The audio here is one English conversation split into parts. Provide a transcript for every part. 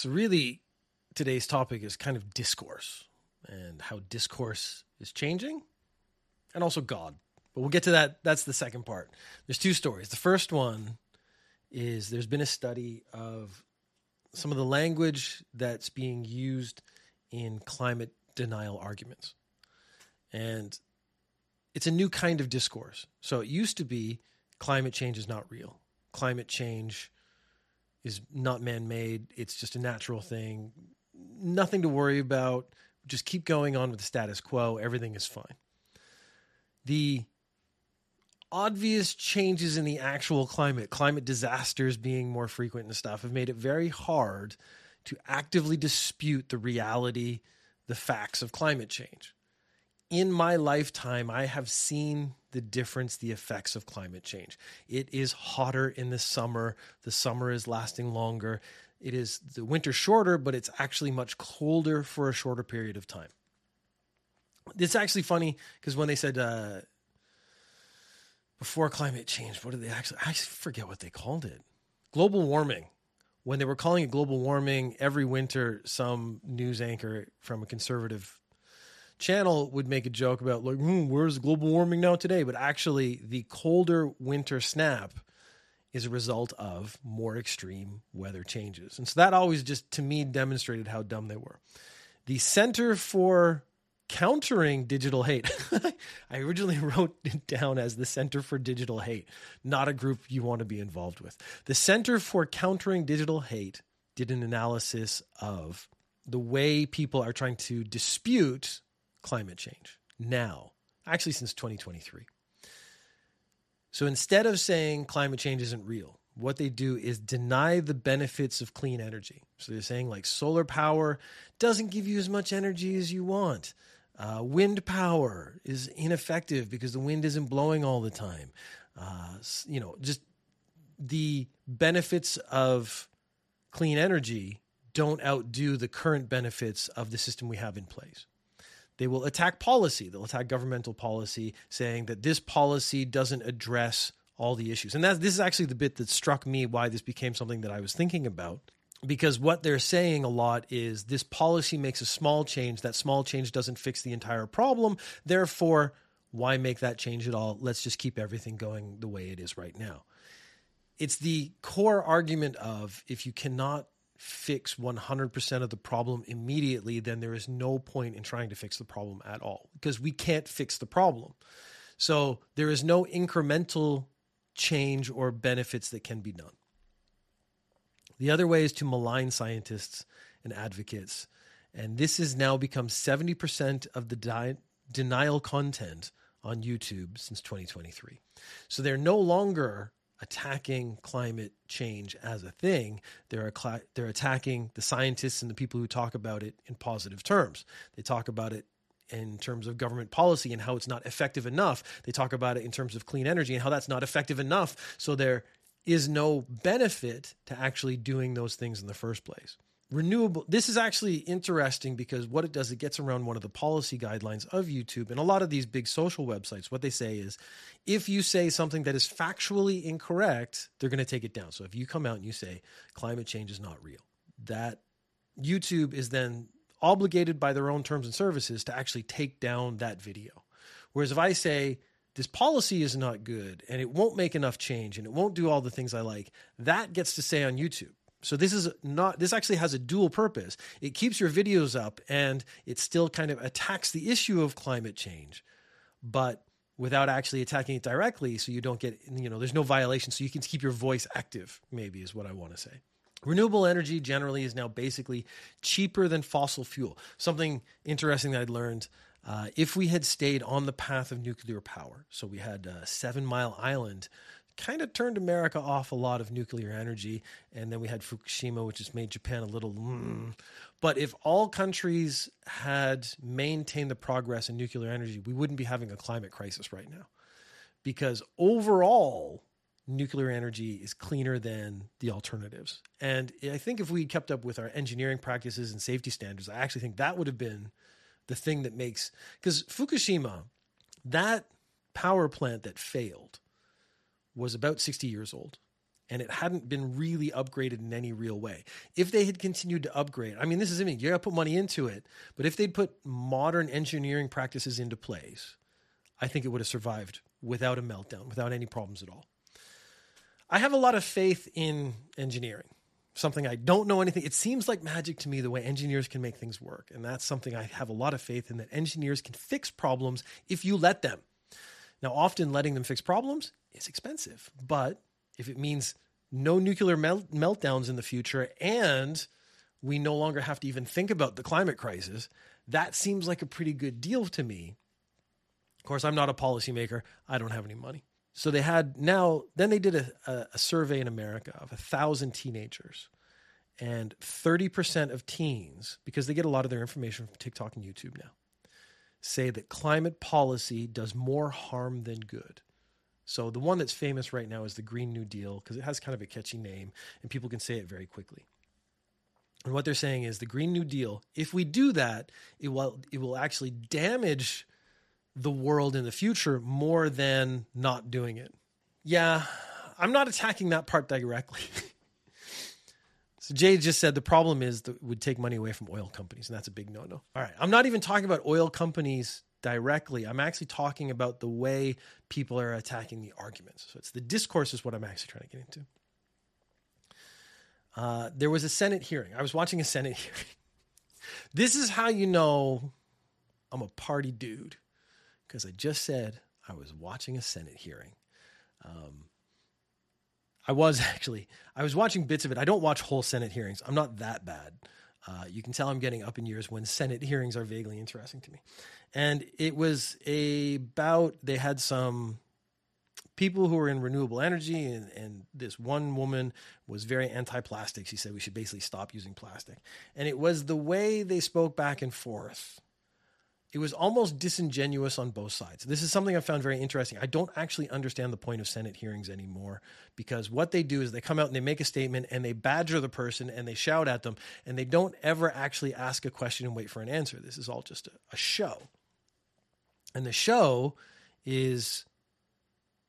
So, really, today's topic is kind of discourse and how discourse is changing and also God. But we'll get to that. That's the second part. There's two stories. The first one is there's been a study of some of the language that's being used in climate denial arguments. And it's a new kind of discourse. So it used to be climate change is not real. Climate change is not man made. It's just a natural thing. Nothing to worry about. Just keep going on with the status quo. Everything is fine. The obvious changes in the actual climate, climate disasters being more frequent and stuff, have made it very hard to actively dispute the reality, the facts of climate change. In my lifetime, I have seen the difference, the effects of climate change. It is hotter in the summer, the summer is lasting longer. It is the winter shorter, but it's actually much colder for a shorter period of time. It's actually funny because when they said uh, before climate change, what did they actually? I forget what they called it. Global warming. When they were calling it global warming, every winter, some news anchor from a conservative channel would make a joke about like, hmm, where's global warming now today? But actually, the colder winter snap is a result of more extreme weather changes. And so that always just to me demonstrated how dumb they were. The Center for countering digital hate. I originally wrote it down as the Center for Digital Hate, not a group you want to be involved with. The Center for Countering Digital Hate did an analysis of the way people are trying to dispute climate change now, actually, since 2023. So instead of saying climate change isn't real, what they do is deny the benefits of clean energy. So they're saying, like, solar power doesn't give you as much energy as you want. Uh, wind power is ineffective because the wind isn't blowing all the time. Uh, you know, just the benefits of clean energy don't outdo the current benefits of the system we have in place. They will attack policy. They'll attack governmental policy, saying that this policy doesn't address all the issues. And that this is actually the bit that struck me why this became something that I was thinking about because what they're saying a lot is this policy makes a small change. That small change doesn't fix the entire problem. Therefore, why make that change at all? Let's just keep everything going the way it is right now. It's the core argument of if you cannot fix 100% of the problem immediately, then there is no point in trying to fix the problem at all because we can't fix the problem. So there is no incremental change or benefits that can be done. The other way is to malign scientists and advocates. And this has now become 70% of the di- denial content on YouTube since 2023. So they're no longer attacking climate change as a thing. They're, cl- they're attacking the scientists and the people who talk about it in positive terms. They talk about it in terms of government policy and how it's not effective enough. They talk about it in terms of clean energy and how that's not effective enough. So they're no benefit to actually doing those things in the first place. Renewable, this is actually interesting because what it does, it gets around one of the policy guidelines of YouTube and a lot of these big social websites. What they say is if you say something that is factually incorrect, they're going to take it down. So if you come out and you say climate change is not real, that YouTube is then obligated by their own terms and services to actually take down that video. Whereas if I say this policy is not good and it won't make enough change and it won't do all the things I like, that gets to stay on YouTube. So this is not this actually has a dual purpose. It keeps your videos up and it still kind of attacks the issue of climate change, but without actually attacking it directly so you don't get you know there's no violation so you can keep your voice active maybe is what I want to say. Renewable energy generally is now basically cheaper than fossil fuel. Something interesting that I'd learned uh, if we had stayed on the path of nuclear power, so we had a Seven Mile Island, kind of turned America off a lot of nuclear energy, and then we had Fukushima, which has made Japan a little. Mm. But if all countries had maintained the progress in nuclear energy, we wouldn't be having a climate crisis right now, because overall nuclear energy is cleaner than the alternatives. And I think if we kept up with our engineering practices and safety standards, I actually think that would have been the thing that makes because Fukushima, that power plant that failed, was about 60 years old. and it hadn't been really upgraded in any real way. If they had continued to upgrade, I mean, this is I mean, you got to put money into it, but if they'd put modern engineering practices into place, I think it would have survived without a meltdown, without any problems at all. I have a lot of faith in engineering. Something I don't know anything. It seems like magic to me the way engineers can make things work. And that's something I have a lot of faith in that engineers can fix problems if you let them. Now, often letting them fix problems is expensive, but if it means no nuclear melt- meltdowns in the future and we no longer have to even think about the climate crisis, that seems like a pretty good deal to me. Of course, I'm not a policymaker. I don't have any money. So they had now, then they did a, a, a survey in America of a thousand teenagers. And 30% of teens, because they get a lot of their information from TikTok and YouTube now, say that climate policy does more harm than good. So the one that's famous right now is the Green New Deal because it has kind of a catchy name and people can say it very quickly. And what they're saying is the Green New Deal, if we do that, it will it will actually damage the world in the future more than not doing it. Yeah, I'm not attacking that part directly. so Jay just said the problem is that would take money away from oil companies, and that's a big no-no. All right, I'm not even talking about oil companies directly. I'm actually talking about the way people are attacking the arguments. So it's the discourse is what I'm actually trying to get into. Uh, there was a Senate hearing. I was watching a Senate hearing. this is how you know I'm a party dude because I just said I was watching a Senate hearing. Um, I was actually. I was watching bits of it. I don't watch whole Senate hearings. I'm not that bad. Uh, you can tell I'm getting up in years when Senate hearings are vaguely interesting to me. And it was about they had some people who were in renewable energy, and, and this one woman was very anti-plastic. She said we should basically stop using plastic, and it was the way they spoke back and forth it was almost disingenuous on both sides. This is something I found very interesting. I don't actually understand the point of Senate hearings anymore because what they do is they come out and they make a statement and they badger the person and they shout at them and they don't ever actually ask a question and wait for an answer. This is all just a, a show. And the show is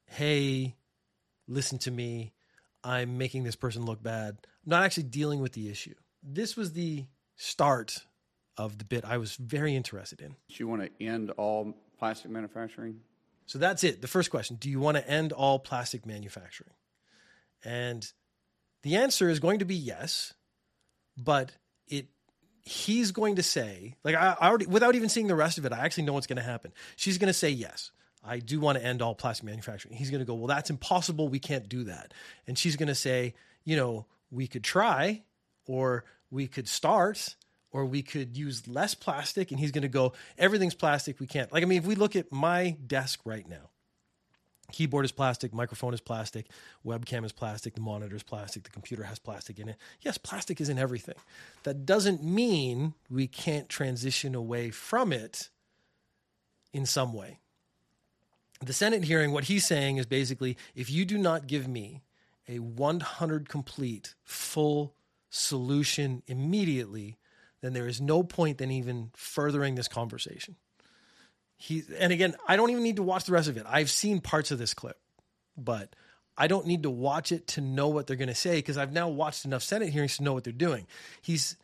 hey, listen to me. I'm making this person look bad. I'm not actually dealing with the issue. This was the start of the bit I was very interested in. Do you want to end all plastic manufacturing? So that's it. The first question Do you want to end all plastic manufacturing? And the answer is going to be yes, but it he's going to say, like I, I already without even seeing the rest of it, I actually know what's going to happen. She's going to say yes. I do want to end all plastic manufacturing. He's going to go, well, that's impossible. We can't do that. And she's going to say, you know, we could try or we could start or we could use less plastic. And he's going to go, everything's plastic. We can't. Like, I mean, if we look at my desk right now, keyboard is plastic, microphone is plastic, webcam is plastic, the monitor is plastic, the computer has plastic in it. Yes, plastic is in everything. That doesn't mean we can't transition away from it in some way. The Senate hearing, what he's saying is basically if you do not give me a 100 complete, full solution immediately, then there is no point in even furthering this conversation. He and again, I don't even need to watch the rest of it. I've seen parts of this clip, but I don't need to watch it to know what they're going to say because I've now watched enough Senate hearings to know what they're doing. He's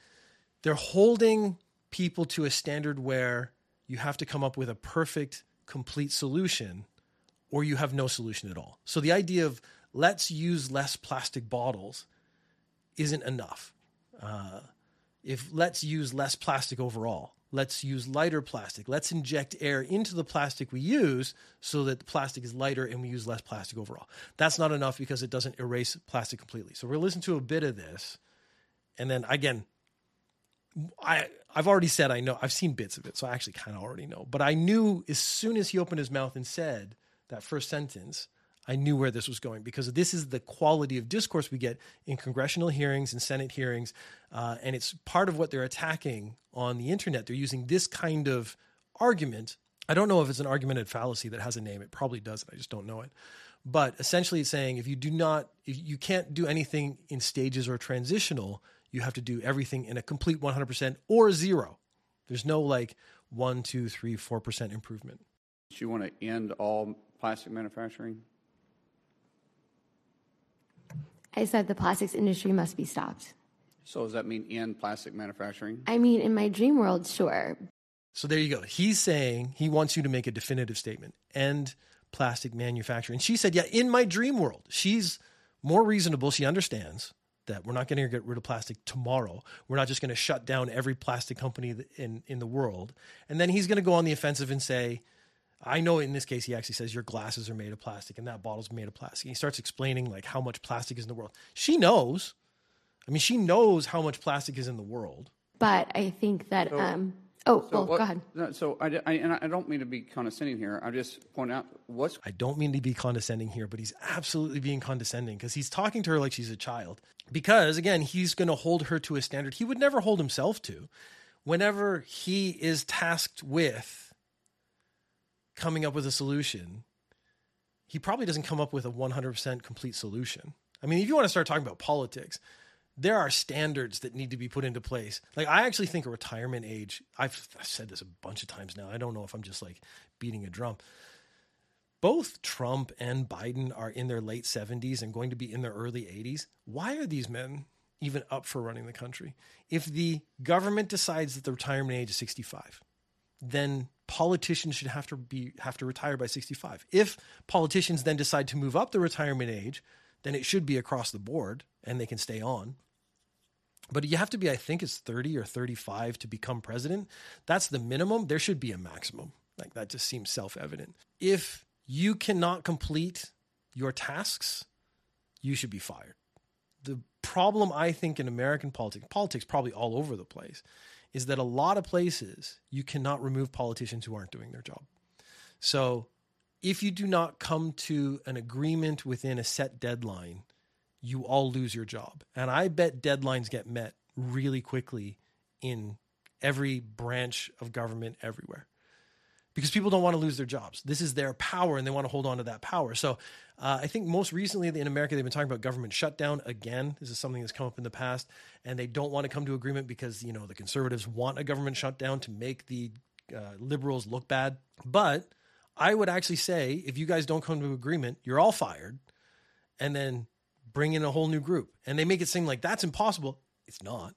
they're holding people to a standard where you have to come up with a perfect, complete solution or you have no solution at all. So the idea of let's use less plastic bottles isn't enough. Uh, if let's use less plastic overall, let's use lighter plastic, let's inject air into the plastic we use so that the plastic is lighter and we use less plastic overall. That's not enough because it doesn't erase plastic completely. So we're listening to a bit of this. And then again, I I've already said I know I've seen bits of it, so I actually kind of already know. But I knew as soon as he opened his mouth and said that first sentence, I knew where this was going because this is the quality of discourse we get in congressional hearings and Senate hearings. Uh, and it's part of what they're attacking on the internet. They're using this kind of argument. I don't know if it's an argumented fallacy that has a name. It probably doesn't. I just don't know it. But essentially, it's saying if you do not, if you can't do anything in stages or transitional, you have to do everything in a complete 100% or zero. There's no like one, two, three, four percent improvement. Do you want to end all plastic manufacturing? I said the plastics industry must be stopped. So does that mean end plastic manufacturing? I mean, in my dream world, sure. So there you go. He's saying he wants you to make a definitive statement end plastic manufacturing. And she said, Yeah, in my dream world, she's more reasonable. She understands that we're not going to get rid of plastic tomorrow. We're not just going to shut down every plastic company in, in the world. And then he's going to go on the offensive and say, I know in this case, he actually says your glasses are made of plastic and that bottle's made of plastic. And He starts explaining like how much plastic is in the world. She knows. I mean, she knows how much plastic is in the world. But I think that, so, um, oh, so well, what, go ahead. So I, I, and I don't mean to be condescending here. I'm just point out what's. I don't mean to be condescending here, but he's absolutely being condescending because he's talking to her like she's a child. Because again, he's going to hold her to a standard he would never hold himself to. Whenever he is tasked with coming up with a solution, he probably doesn't come up with a 100% complete solution. I mean, if you want to start talking about politics, there are standards that need to be put into place. Like I actually think a retirement age, I've, I've said this a bunch of times now. I don't know if I'm just like beating a drum. Both Trump and Biden are in their late 70s and going to be in their early 80s. Why are these men even up for running the country? If the government decides that the retirement age is 65, then politicians should have to be have to retire by 65. If politicians then decide to move up the retirement age, then it should be across the board and they can stay on but you have to be, I think it's 30 or 35 to become president. That's the minimum. There should be a maximum. Like that just seems self evident. If you cannot complete your tasks, you should be fired. The problem, I think, in American politics, politics probably all over the place, is that a lot of places you cannot remove politicians who aren't doing their job. So if you do not come to an agreement within a set deadline, you all lose your job. And I bet deadlines get met really quickly in every branch of government everywhere because people don't want to lose their jobs. This is their power and they want to hold on to that power. So uh, I think most recently in America, they've been talking about government shutdown again. This is something that's come up in the past and they don't want to come to agreement because, you know, the conservatives want a government shutdown to make the uh, liberals look bad. But I would actually say if you guys don't come to agreement, you're all fired. And then bring in a whole new group. And they make it seem like that's impossible. It's not.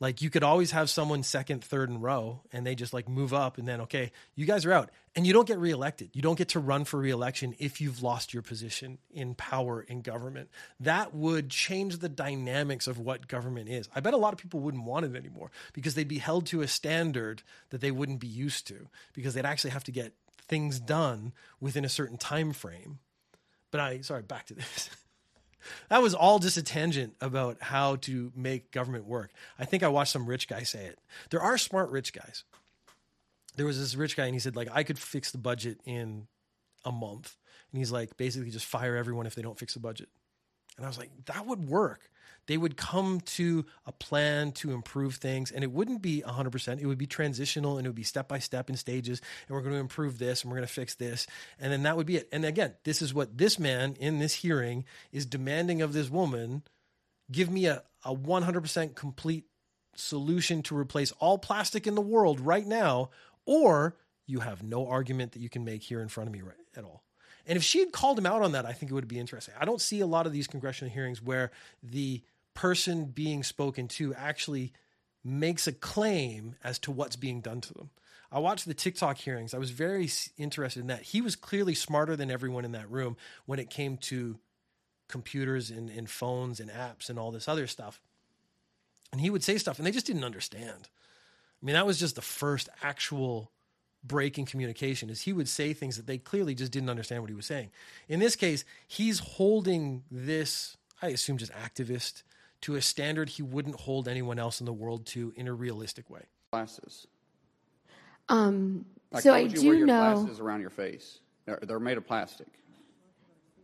Like you could always have someone second, third and row, and they just like move up, and then okay, you guys are out, and you don't get reelected. You don't get to run for reelection if you've lost your position in power in government. That would change the dynamics of what government is. I bet a lot of people wouldn't want it anymore because they'd be held to a standard that they wouldn't be used to because they'd actually have to get things done within a certain time frame. But I sorry, back to this. that was all just a tangent about how to make government work. I think I watched some rich guy say it. There are smart rich guys. There was this rich guy, and he said, like, I could fix the budget in a month. And he's like, basically, just fire everyone if they don't fix the budget. And I was like, that would work. They would come to a plan to improve things and it wouldn't be 100% it would be transitional and it would be step by step in stages and we're going to improve this and we're going to fix this and then that would be it. And again this is what this man in this hearing is demanding of this woman. Give me a, a 100% complete solution to replace all plastic in the world right now or you have no argument that you can make here in front of me right, at all and if she had called him out on that, I think it would be interesting. I don't see a lot of these congressional hearings where the person being spoken to actually makes a claim as to what's being done to them. I watched the TikTok hearings. I was very interested in that. He was clearly smarter than everyone in that room when it came to computers and, and phones and apps and all this other stuff. And he would say stuff and they just didn't understand. I mean, that was just the first actual break in communication is he would say things that they clearly just didn't understand what he was saying. In this case, he's holding this, I assume just activist to a standard he wouldn't hold anyone else in the world to in a realistic way. Glasses. Um, like so I do wear your know glasses around your face. They're, they're made of plastic.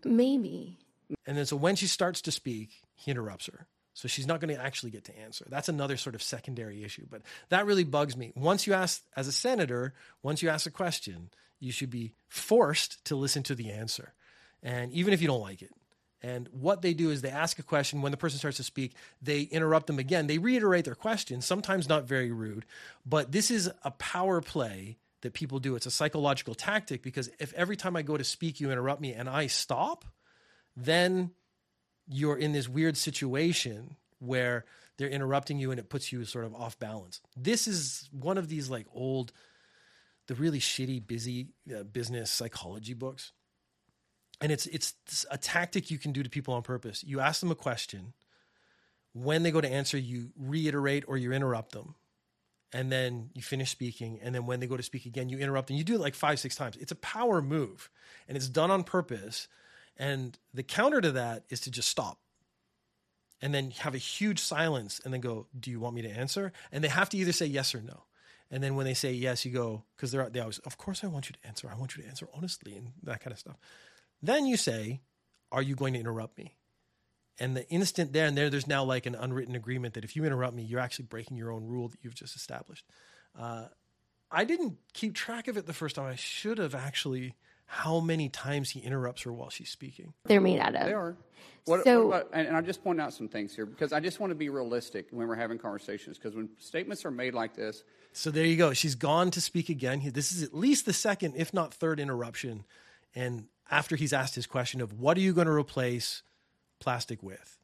Maybe. And then so when she starts to speak, he interrupts her. So she's not going to actually get to answer. That's another sort of secondary issue. But that really bugs me. Once you ask, as a senator, once you ask a question, you should be forced to listen to the answer. And even if you don't like it, and what they do is they ask a question. When the person starts to speak, they interrupt them again. They reiterate their question, sometimes not very rude, but this is a power play that people do. It's a psychological tactic because if every time I go to speak, you interrupt me and I stop, then you're in this weird situation where they're interrupting you and it puts you sort of off balance. This is one of these like old, the really shitty, busy uh, business psychology books. And it's it's a tactic you can do to people on purpose. You ask them a question, when they go to answer, you reiterate or you interrupt them. And then you finish speaking. And then when they go to speak again, you interrupt and you do it like five, six times. It's a power move and it's done on purpose. And the counter to that is to just stop and then have a huge silence and then go, Do you want me to answer? And they have to either say yes or no. And then when they say yes, you go, because they're they always, of course I want you to answer. I want you to answer honestly and that kind of stuff. Then you say, Are you going to interrupt me? And the instant there and there, there's now like an unwritten agreement that if you interrupt me, you're actually breaking your own rule that you've just established. Uh, I didn't keep track of it the first time. I should have actually. How many times he interrupts her while she's speaking? They're made out of. They are. What, So- what about, and, and I'm just pointing out some things here because I just want to be realistic when we're having conversations. Because when statements are made like this, So there you go. She's gone to speak again. This is at least the second, if not third, interruption. And after he's asked his question of what are you going to replace plastic with?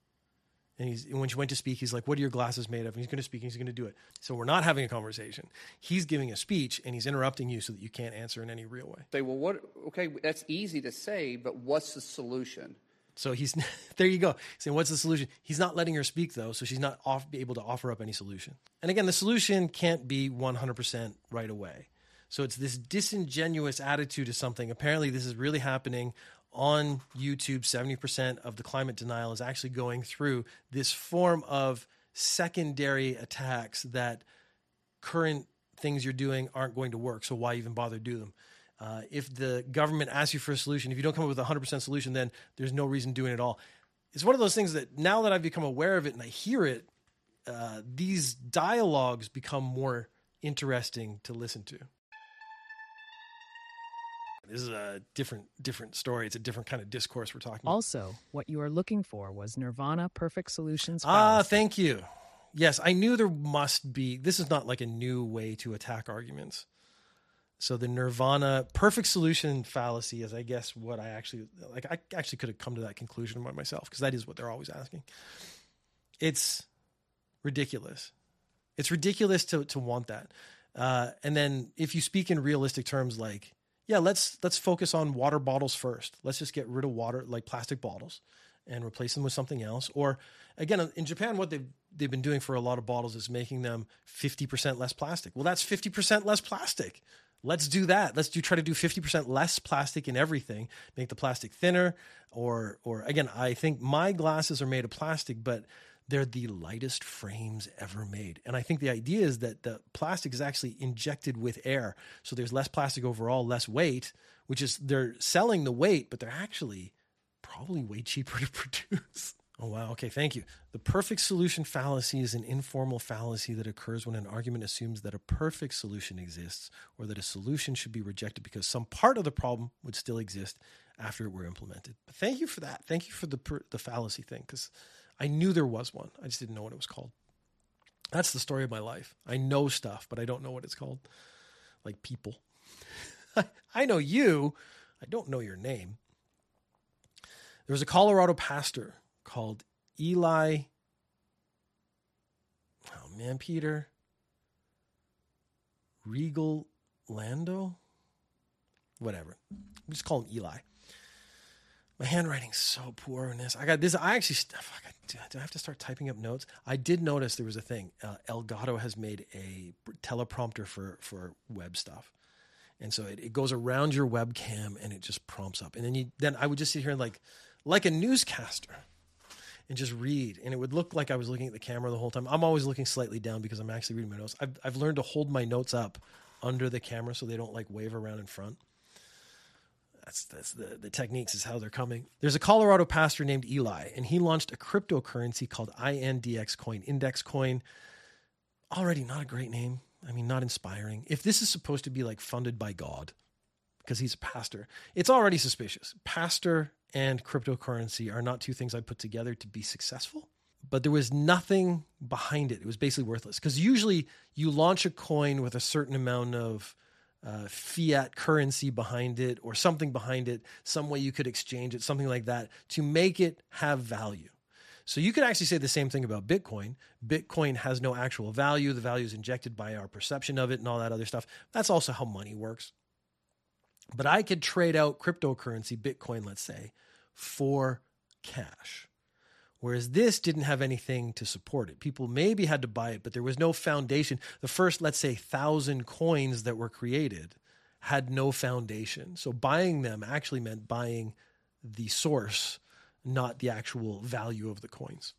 And he's when she went to speak, he's like, "What are your glasses made of?" And he's going to speak. and He's going to do it. So we're not having a conversation. He's giving a speech, and he's interrupting you so that you can't answer in any real way. say, well, what? Okay, that's easy to say, but what's the solution? So he's there. You go. Saying, "What's the solution?" He's not letting her speak though, so she's not off, able to offer up any solution. And again, the solution can't be one hundred percent right away. So it's this disingenuous attitude to something. Apparently, this is really happening on YouTube. Seventy percent of the climate denial is actually going through this form of secondary attacks that current things you're doing aren't going to work. So why even bother do them? Uh, if the government asks you for a solution, if you don't come up with a 100% solution, then there's no reason doing it all. It's one of those things that now that I've become aware of it and I hear it, uh, these dialogues become more interesting to listen to. This is a different different story. It's a different kind of discourse we're talking about. Also, what you are looking for was Nirvana Perfect Solutions. Ah, thank you. Yes, I knew there must be. This is not like a new way to attack arguments. So the Nirvana perfect solution fallacy is, I guess, what I actually like. I actually could have come to that conclusion by myself because that is what they're always asking. It's ridiculous. It's ridiculous to to want that. Uh, and then if you speak in realistic terms, like yeah, let's let's focus on water bottles first. Let's just get rid of water like plastic bottles and replace them with something else. Or again, in Japan, what they've they've been doing for a lot of bottles is making them fifty percent less plastic. Well, that's fifty percent less plastic. Let's do that. Let's do try to do fifty percent less plastic in everything. Make the plastic thinner, or or again, I think my glasses are made of plastic, but they're the lightest frames ever made. And I think the idea is that the plastic is actually injected with air. So there's less plastic overall, less weight, which is they're selling the weight, but they're actually probably way cheaper to produce. Oh, wow. Okay. Thank you. The perfect solution fallacy is an informal fallacy that occurs when an argument assumes that a perfect solution exists or that a solution should be rejected because some part of the problem would still exist after it were implemented. But thank you for that. Thank you for the, per- the fallacy thing because I knew there was one. I just didn't know what it was called. That's the story of my life. I know stuff, but I don't know what it's called. Like people. I know you. I don't know your name. There was a Colorado pastor called Eli. Oh man, Peter. Regal Lando? Whatever. We just call him Eli. My handwriting's so poor in this. I got this. I actually, fuck, I, do, do I have to start typing up notes? I did notice there was a thing. Uh, Elgato has made a teleprompter for for web stuff, and so it, it goes around your webcam and it just prompts up. And then you then I would just sit here and like like a newscaster and just read, and it would look like I was looking at the camera the whole time. I'm always looking slightly down because I'm actually reading my notes. I've I've learned to hold my notes up under the camera so they don't like wave around in front that's that's the, the techniques is how they're coming. There's a Colorado pastor named Eli, and he launched a cryptocurrency called INDX coin, index coin. Already not a great name. I mean, not inspiring. If this is supposed to be like funded by God, because he's a pastor, it's already suspicious. Pastor and cryptocurrency are not two things I put together to be successful. But there was nothing behind it. It was basically worthless. Because usually you launch a coin with a certain amount of uh, fiat currency behind it or something behind it, some way you could exchange it, something like that to make it have value. So you could actually say the same thing about Bitcoin. Bitcoin has no actual value. The value is injected by our perception of it and all that other stuff. That's also how money works. But I could trade out cryptocurrency, Bitcoin, let's say, for cash. Whereas this didn't have anything to support it. People maybe had to buy it, but there was no foundation. The first, let's say, thousand coins that were created had no foundation. So buying them actually meant buying the source, not the actual value of the coins.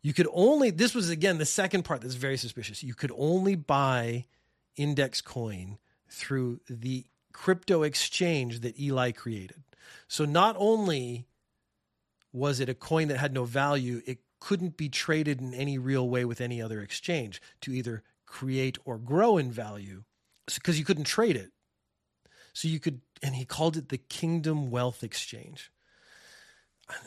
You could only, this was again the second part that's very suspicious. You could only buy index coin through the crypto exchange that Eli created. So not only was it a coin that had no value, it couldn't be traded in any real way with any other exchange to either create or grow in value because you couldn't trade it. So you could, and he called it the Kingdom Wealth Exchange.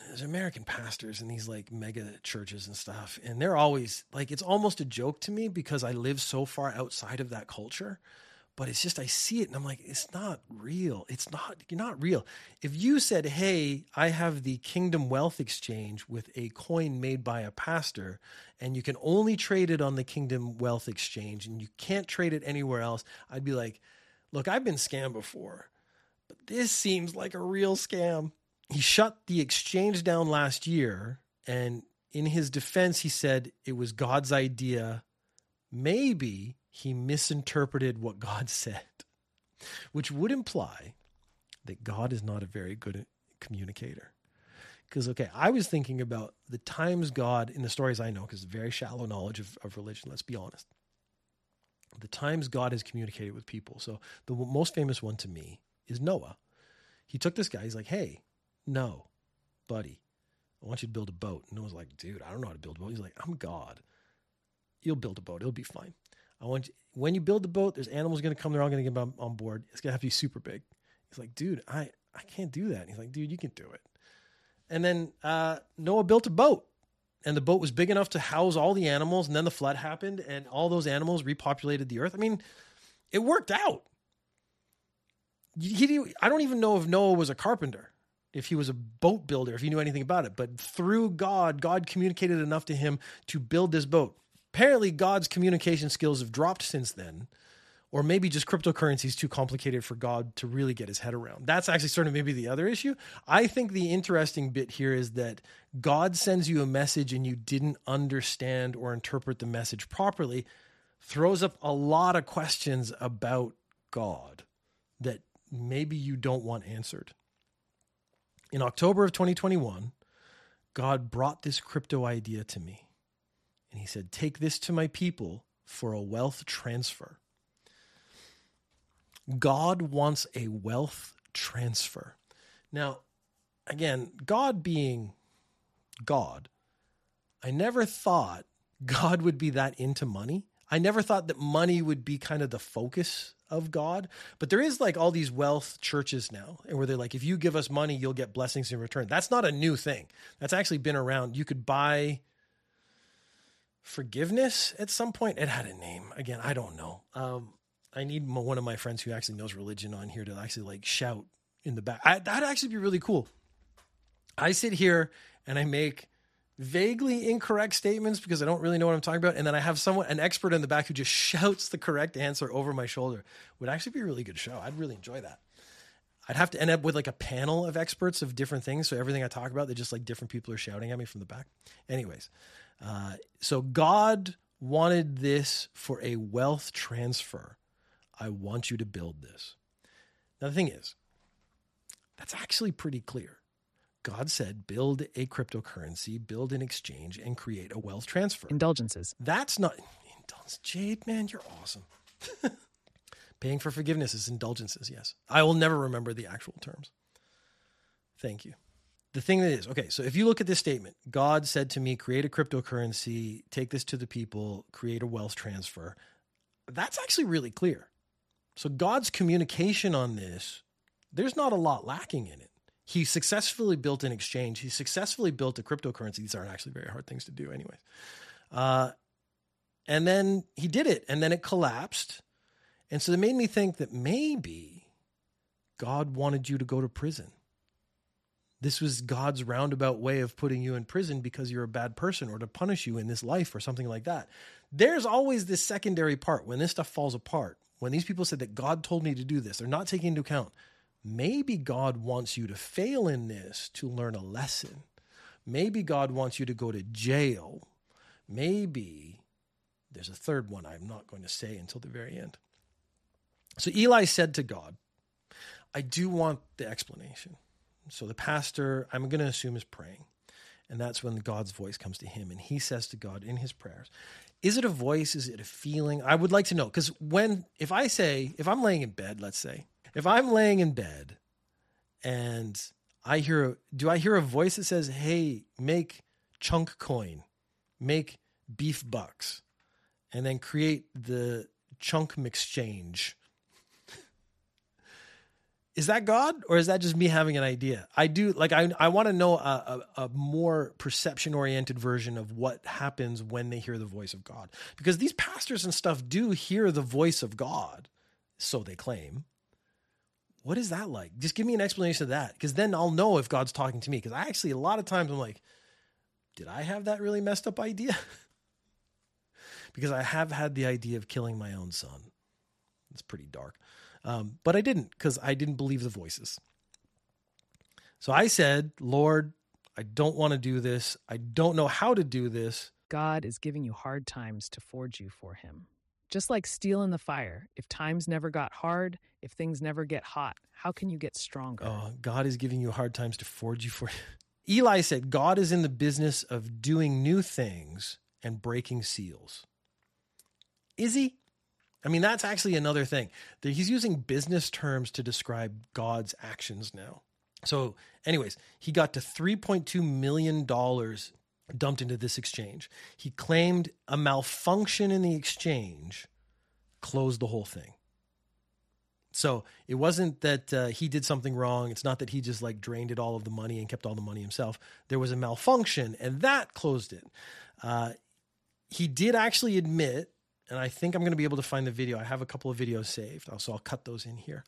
There's American pastors in these like mega churches and stuff, and they're always like, it's almost a joke to me because I live so far outside of that culture but it's just I see it and I'm like, it's not real. It's not you're not real. If you said, "Hey, I have the Kingdom Wealth Exchange with a coin made by a pastor, and you can only trade it on the Kingdom Wealth Exchange, and you can't trade it anywhere else," I'd be like, "Look, I've been scammed before, but this seems like a real scam." He shut the exchange down last year, and in his defense, he said it was God's idea. Maybe he misinterpreted what God said, which would imply that God is not a very good communicator. Because, okay, I was thinking about the times God, in the stories I know, because very shallow knowledge of, of religion, let's be honest, the times God has communicated with people. So, the most famous one to me is Noah. He took this guy, he's like, hey, no, buddy, I want you to build a boat. And Noah's like, dude, I don't know how to build a boat. He's like, I'm God. You'll build a boat, it'll be fine. I want you, when you build the boat, there's animals going to come. They're all going to get on, on board. It's going to have to be super big. He's like, dude, I, I can't do that. And he's like, dude, you can do it. And then uh, Noah built a boat, and the boat was big enough to house all the animals. And then the flood happened, and all those animals repopulated the earth. I mean, it worked out. He, he, I don't even know if Noah was a carpenter, if he was a boat builder, if he knew anything about it. But through God, God communicated enough to him to build this boat apparently God's communication skills have dropped since then. Or maybe just cryptocurrency is too complicated for God to really get his head around. That's actually sort of maybe the other issue. I think the interesting bit here is that God sends you a message and you didn't understand or interpret the message properly, throws up a lot of questions about God that maybe you don't want answered. In October of 2021, God brought this crypto idea to me. And he said, Take this to my people for a wealth transfer. God wants a wealth transfer. Now, again, God being God, I never thought God would be that into money. I never thought that money would be kind of the focus of God. But there is like all these wealth churches now, and where they're like, if you give us money, you'll get blessings in return. That's not a new thing. That's actually been around. You could buy forgiveness at some point. It had a name. Again, I don't know. Um, I need one of my friends who actually knows religion on here to actually like shout in the back. I, that'd actually be really cool. I sit here and I make vaguely incorrect statements because I don't really know what I'm talking about, and then I have someone, an expert in the back, who just shouts the correct answer over my shoulder. Would actually be a really good show. I'd really enjoy that. I'd have to end up with like a panel of experts of different things. So everything I talk about, they just like different people are shouting at me from the back. Anyways, uh, so God wanted this for a wealth transfer. I want you to build this. Now, the thing is, that's actually pretty clear. God said, build a cryptocurrency, build an exchange, and create a wealth transfer. Indulgences. That's not indulgence. Jade, man, you're awesome. Paying for forgiveness is indulgences, yes. I will never remember the actual terms. Thank you the thing that is okay so if you look at this statement god said to me create a cryptocurrency take this to the people create a wealth transfer that's actually really clear. So god's communication on this there's not a lot lacking in it. He successfully built an exchange. He successfully built a cryptocurrency. These aren't actually very hard things to do anyways. Uh, and then he did it and then it collapsed. And so it made me think that maybe God wanted you to go to prison. This was God's roundabout way of putting you in prison because you're a bad person or to punish you in this life or something like that. There's always this secondary part when this stuff falls apart. When these people said that God told me to do this, they're not taking into account maybe God wants you to fail in this to learn a lesson. Maybe God wants you to go to jail. Maybe there's a third one I'm not going to say until the very end. So Eli said to God, I do want the explanation. So the pastor, I'm going to assume, is praying. And that's when God's voice comes to him. And he says to God in his prayers, Is it a voice? Is it a feeling? I would like to know. Because when, if I say, if I'm laying in bed, let's say, if I'm laying in bed and I hear, do I hear a voice that says, Hey, make chunk coin, make beef bucks, and then create the chunk exchange? Is that God or is that just me having an idea? I do like I I want to know a, a, a more perception oriented version of what happens when they hear the voice of God because these pastors and stuff do hear the voice of God, so they claim. What is that like? Just give me an explanation of that because then I'll know if God's talking to me. Because I actually a lot of times I'm like, did I have that really messed up idea? because I have had the idea of killing my own son. It's pretty dark. Um, but I didn't because I didn't believe the voices. So I said, Lord, I don't want to do this. I don't know how to do this. God is giving you hard times to forge you for Him. Just like steel in the fire, if times never got hard, if things never get hot, how can you get stronger? Oh, God is giving you hard times to forge you for. Eli said, God is in the business of doing new things and breaking seals. Is he? I mean, that's actually another thing. He's using business terms to describe God's actions now. So, anyways, he got to $3.2 million dumped into this exchange. He claimed a malfunction in the exchange closed the whole thing. So it wasn't that uh, he did something wrong. It's not that he just like drained it all of the money and kept all the money himself. There was a malfunction and that closed it. Uh, he did actually admit and I think I'm going to be able to find the video. I have a couple of videos saved, uh, so I'll cut those in here.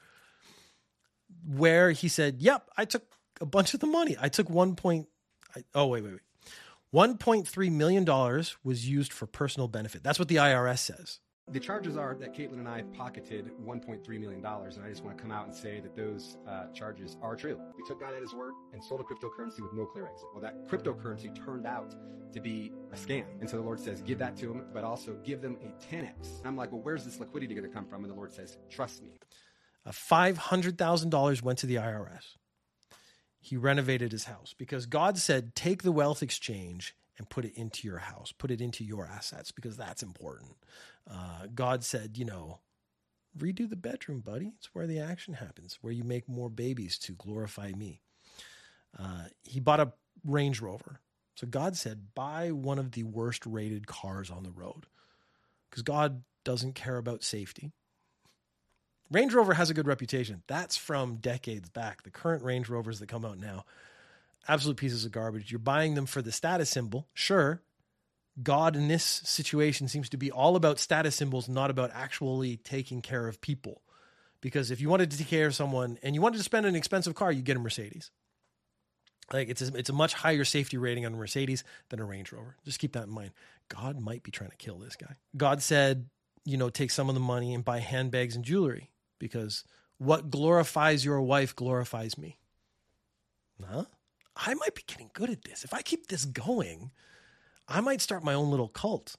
Where he said, "Yep, I took a bunch of the money. I took one point. I, oh wait, wait, wait. 1.3 million dollars was used for personal benefit. That's what the IRS says. The charges are that Caitlin and I pocketed $1.3 million, and I just want to come out and say that those uh, charges are true. We took God at his word and sold a cryptocurrency with no clear exit. Well, that cryptocurrency turned out to be a scam. And so the Lord says, give that to them, but also give them a 10x. I'm like, well, where's this liquidity going to come from? And the Lord says, trust me. Uh, $500,000 went to the IRS. He renovated his house because God said, take the wealth exchange and put it into your house, put it into your assets because that's important. Uh, God said, you know, redo the bedroom, buddy. It's where the action happens, where you make more babies to glorify me. Uh, he bought a Range Rover. So God said, buy one of the worst rated cars on the road because God doesn't care about safety. Range Rover has a good reputation. That's from decades back. The current Range Rovers that come out now, absolute pieces of garbage. You're buying them for the status symbol. Sure, God in this situation seems to be all about status symbols, not about actually taking care of people. Because if you wanted to take care of someone and you wanted to spend an expensive car, you get a Mercedes. Like it's a, it's a much higher safety rating on a Mercedes than a Range Rover. Just keep that in mind. God might be trying to kill this guy. God said, you know, take some of the money and buy handbags and jewelry because what glorifies your wife glorifies me. Huh? I might be getting good at this. If I keep this going, I might start my own little cult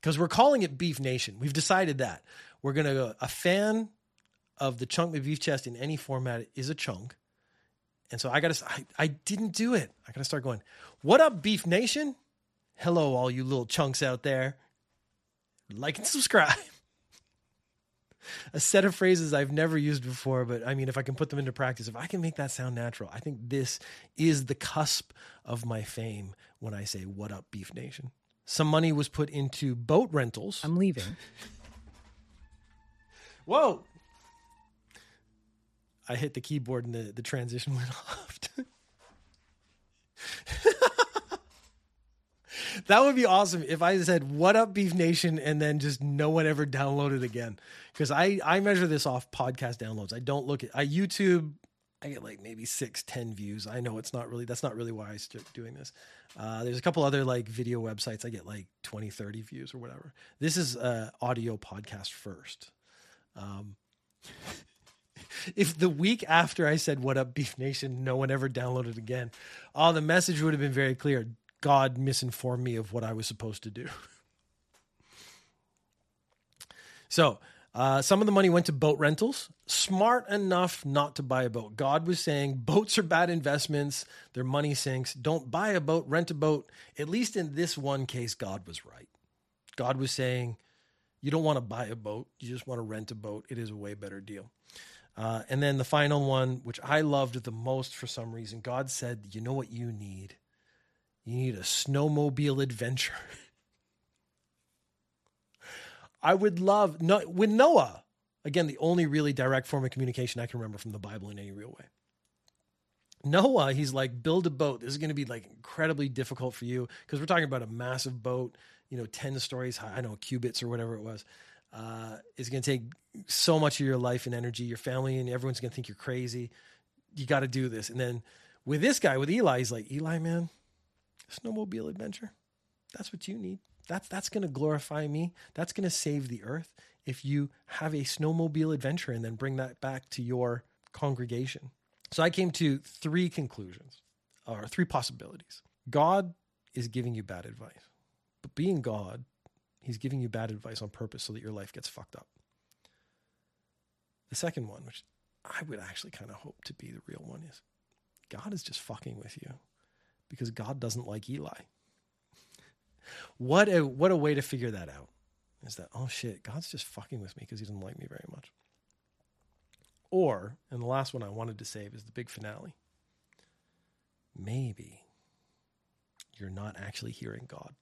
because we're calling it Beef Nation. We've decided that we're going to go, a fan of the Chunk McBeefchest in any format is a chunk. And so I got to, I, I didn't do it. I got to start going, what up, Beef Nation? Hello, all you little chunks out there. Like and subscribe. a set of phrases I've never used before, but I mean, if I can put them into practice, if I can make that sound natural, I think this is the cusp of my fame when I say, What up, Beef Nation? Some money was put into boat rentals. I'm leaving. Whoa! I hit the keyboard and the, the transition went off. that would be awesome if I said "What up, Beef Nation" and then just no one ever downloaded again. Because I I measure this off podcast downloads. I don't look at I YouTube. I get like maybe six, ten views. I know it's not really that's not really why I started doing this. Uh, there's a couple other like video websites. I get like 20, 30 views or whatever. This is uh, audio podcast first. Um, if the week after I said "What up, Beef Nation," no one ever downloaded again, oh, the message would have been very clear. God misinformed me of what I was supposed to do. so, uh, some of the money went to boat rentals. Smart enough not to buy a boat. God was saying boats are bad investments. Their money sinks. Don't buy a boat, rent a boat. At least in this one case, God was right. God was saying, you don't want to buy a boat. You just want to rent a boat. It is a way better deal. Uh, and then the final one, which I loved the most for some reason, God said, you know what you need? You need a snowmobile adventure. I would love no, with Noah. Again, the only really direct form of communication I can remember from the Bible in any real way. Noah, he's like, build a boat. This is going to be like incredibly difficult for you because we're talking about a massive boat, you know, 10 stories high, I know, cubits or whatever it was. Uh, it's going to take so much of your life and energy, your family, and everyone's going to think you're crazy. You got to do this. And then with this guy, with Eli, he's like, Eli, man, snowmobile adventure. That's what you need. That's that's going to glorify me. That's going to save the earth if you have a snowmobile adventure and then bring that back to your congregation. So I came to three conclusions or three possibilities. God is giving you bad advice. But being God, he's giving you bad advice on purpose so that your life gets fucked up. The second one, which I would actually kind of hope to be the real one, is God is just fucking with you because God doesn't like Eli. What a what a way to figure that out. Is that oh shit, God's just fucking with me because he doesn't like me very much. Or, and the last one I wanted to save is the big finale. Maybe you're not actually hearing God.